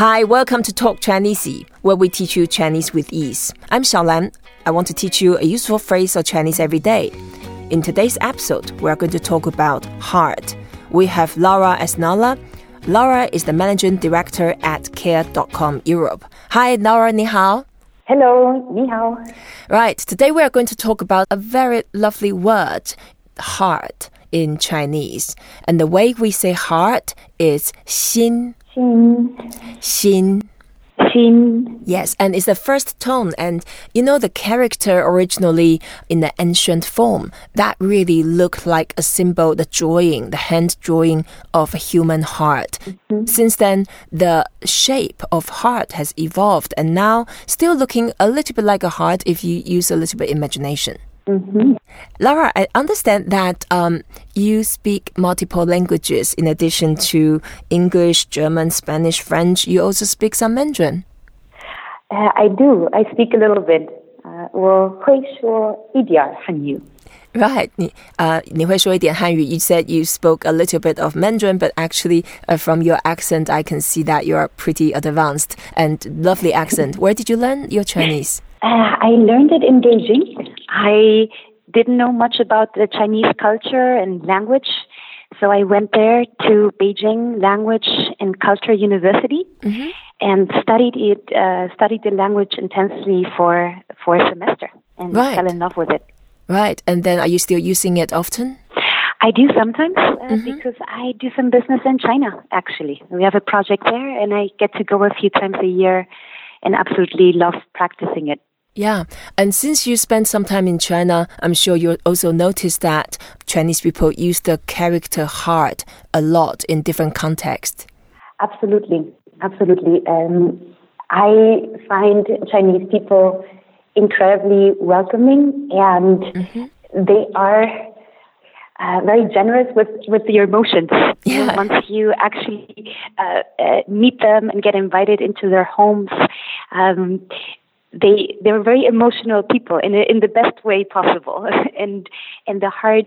Hi, welcome to Talk Chineasy, where we teach you Chinese with ease. I'm ShaoLan. I want to teach you a useful phrase of Chinese every day. In today's episode, we are going to talk about heart. We have Laura Esnaola. Laura is the managing director at Care.com Europe. Hi, Laura, ni hao. Hello, ni hao. Right, today we are going to talk about a very lovely word, heart, in Chinese. And the way we say heart is 心 Xin, Yes, and it's the first tone. And you know, the character originally in the ancient form, that really looked like a symbol, the drawing, the hand drawing of a human heart. Mm-hmm. Since then, the shape of heart has evolved and now still looking a little bit like a heart if you use a little bit imagination. Laura, I understand that um, you speak multiple languages in addition to English, German, Spanish, French. You also speak some Mandarin. Uh, I do. I speak a little bit. Uh, 我会说一点儿汉语。 Right. 你呃，你会说一点汉语. You said you spoke a little bit of Mandarin, but actually, uh, from your accent, I can see that you are pretty advanced and lovely accent. Where did you learn your Chinese? Uh, I learned it in Beijing. I didn't know much about the Chinese culture and language, so I went there to Beijing Language and Culture University and studied it. Uh, studied the language intensely for for a semester and Right. fell in love with it. Right. And then, are you still using it often? I do sometimes uh, because I do some business in China, actually. We have a project there, and I get to go a few times a year and absolutely love practicing it. Yeah. And since you spent some time in China, I'm sure you also noticed that Chinese people use the character heart a lot in different contexts. Absolutely. Absolutely. Um, I find Chinese people incredibly welcoming, and they are. Uh, very generous with, with your emotions. Yeah. Once you actually uh, uh, meet them and get invited into their homes, um, they they're very emotional people in in the best way possible, and and the heart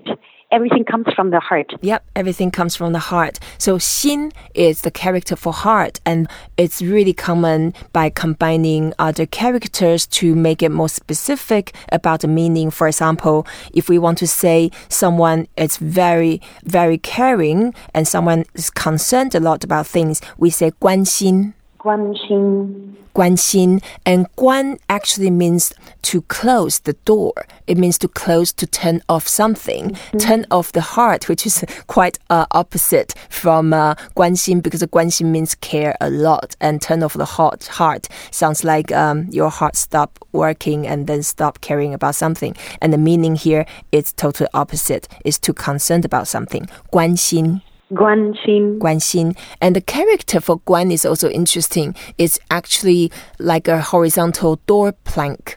everything comes from the heart. Yep, everything comes from the heart. So xin is the character for heart, and it's really common by combining other characters to make it more specific about the meaning. For example, if we want to say someone is very, very caring and someone is concerned a lot about things, we say 关心. Guanxin. Guanxin. And guan actually means to close the door. It means to close, to turn off something, mm -hmm. turn off the heart, which is quite uh, opposite from uh, guanxin because guanxin means care a lot. And turn off the heart, heart sounds like um, your heart stop working and then stop caring about something. And the meaning here is totally opposite, is to concerned about something. Guanxin. 心。关心 Guan Xin. And the character for Guan is also interesting. It's actually like a horizontal door plank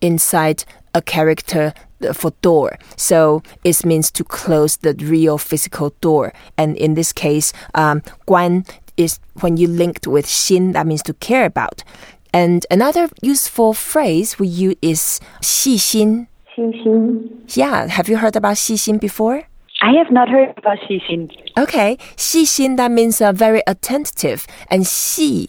inside a character for door. So it means to close the real physical door. And in this case, um, Guan is when you linked with Xin, that means to care about. And another useful phrase we use is 细心.细心 Yeah, have you heard about 细心 before? I have not heard about 细心 Okay, 细心 that means uh, very attentive, and 细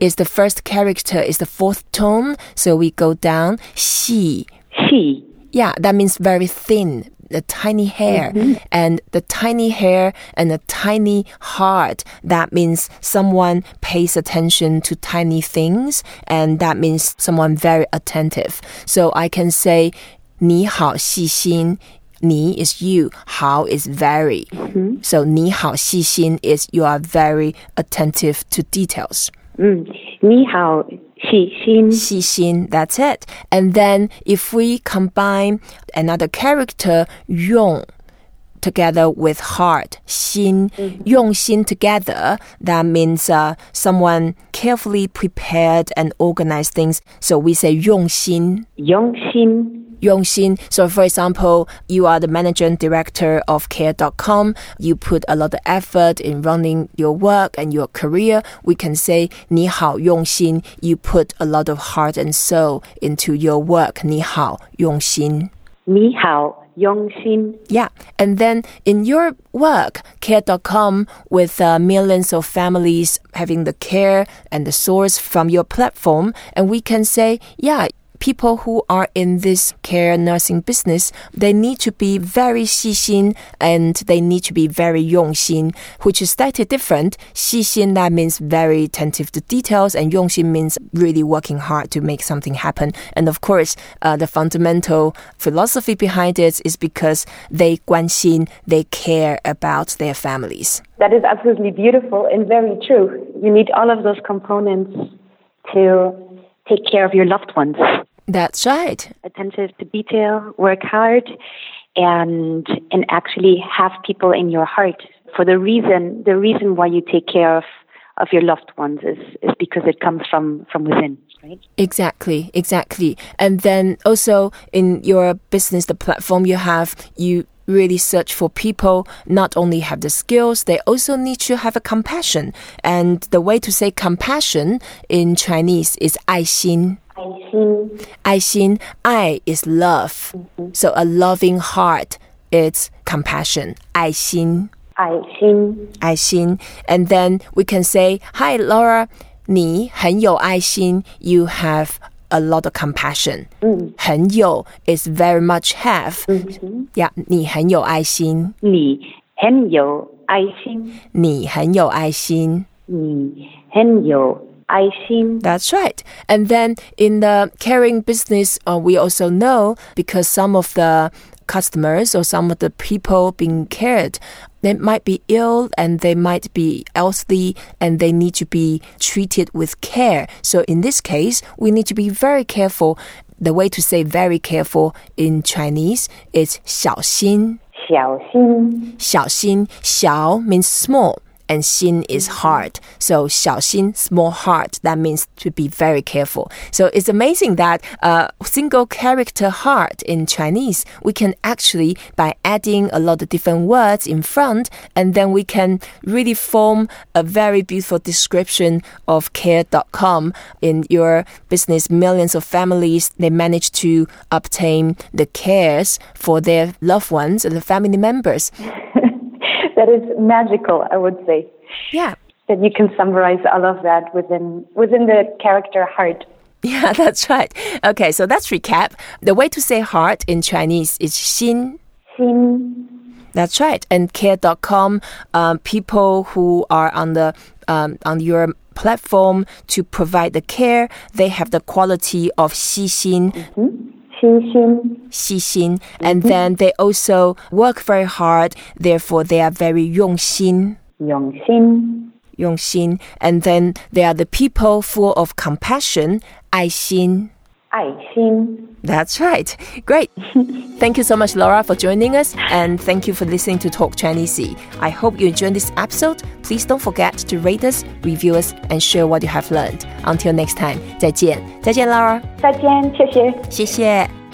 is the first character, is the fourth tone, so we go down 细. 细 Yeah, that means very thin, the tiny hair, and the tiny hair and the tiny heart. That means someone pays attention to tiny things, and that means someone very attentive. So I can say 你好细心. ni is you, hao is very. Mm-hmm. So ni hao xi xin is you are very attentive to details. Mm. Ni hao xi xin. Xi xin, that's it. And then if we combine another character, yong, together with heart, 心, 用心 together, that means uh, someone carefully prepared and organized things. So we say 用心.用心用心. So, for example, you are the manager and director of care.com. You put a lot of effort in running your work and your career. We can say 你好用心. You put a lot of heart and soul into your work. 你好用心.你好 yeah. And then in your work, care.com, with uh, millions of families having the care and the source from your platform, and we can say, yeah, people who are in this care nursing business, they need to be very xixin and they need to be very yongxin, which is slightly different. 细心 that means very attentive to details, and 用心 means really working hard to make something happen. And of course, uh, the fundamental philosophy behind it is because they they care about their families. That is absolutely beautiful and very true. You need all of those components to take care of your loved ones. That's right. Attentive to detail, work hard, and and actually have people in your heart for the reason the reason why you take care of of your loved ones is is because it comes from from within. Right? Exactly, exactly. And then also in your business, the platform you have, you really search for people not only have the skills, they also need to have a compassion. And the way to say compassion in Chinese is 爱心.爱心,爱 is love. Mm-hmm. So a loving heart is compassion. 爱心.爱心.爱心. And then we can say, Hi Laura, 你很有爱心. You have a lot of compassion. 很有 is very much have. Yeah, 你很有爱心。你很有爱心。你很有爱心。你很有 that's right. And then in the caring business, uh, we also know because some of the customers or some of the people being cared they might be ill and they might be elderly and they need to be treated with care. So in this case, we need to be very careful. The way to say very careful in Chinese is 小心.小心.小心.小 means small and xin is mm-hmm. heart. So 小心, small heart, that means to be very careful. So it's amazing that a single character heart in Chinese, we can actually, by adding a lot of different words in front, and then we can really form a very beautiful description of care.com in your business. Millions of families, they manage to obtain the cares for their loved ones, and the family members. that is magical, I would say. Yeah. That you can summarize all of that within within the character heart. Yeah, that's right. Okay, so let's recap. The way to say heart in Chinese is xin. Xin. That's right. And care.com, um, people who are on the um, on your platform to provide the care, they have the quality of 细心. Mm-hmm. 细心，细心，And then they also work very hard, therefore they are very yongxin. And then they are the people full of compassion, 爱心. That's right. Great. thank you so much, Laura, for joining us, and thank you for listening to Talk Chineasy. I hope you enjoyed this episode. Please don't forget to rate us, review us, and share what you have learned. Until next time, 再见，再见，Laura。再见，谢谢，谢谢。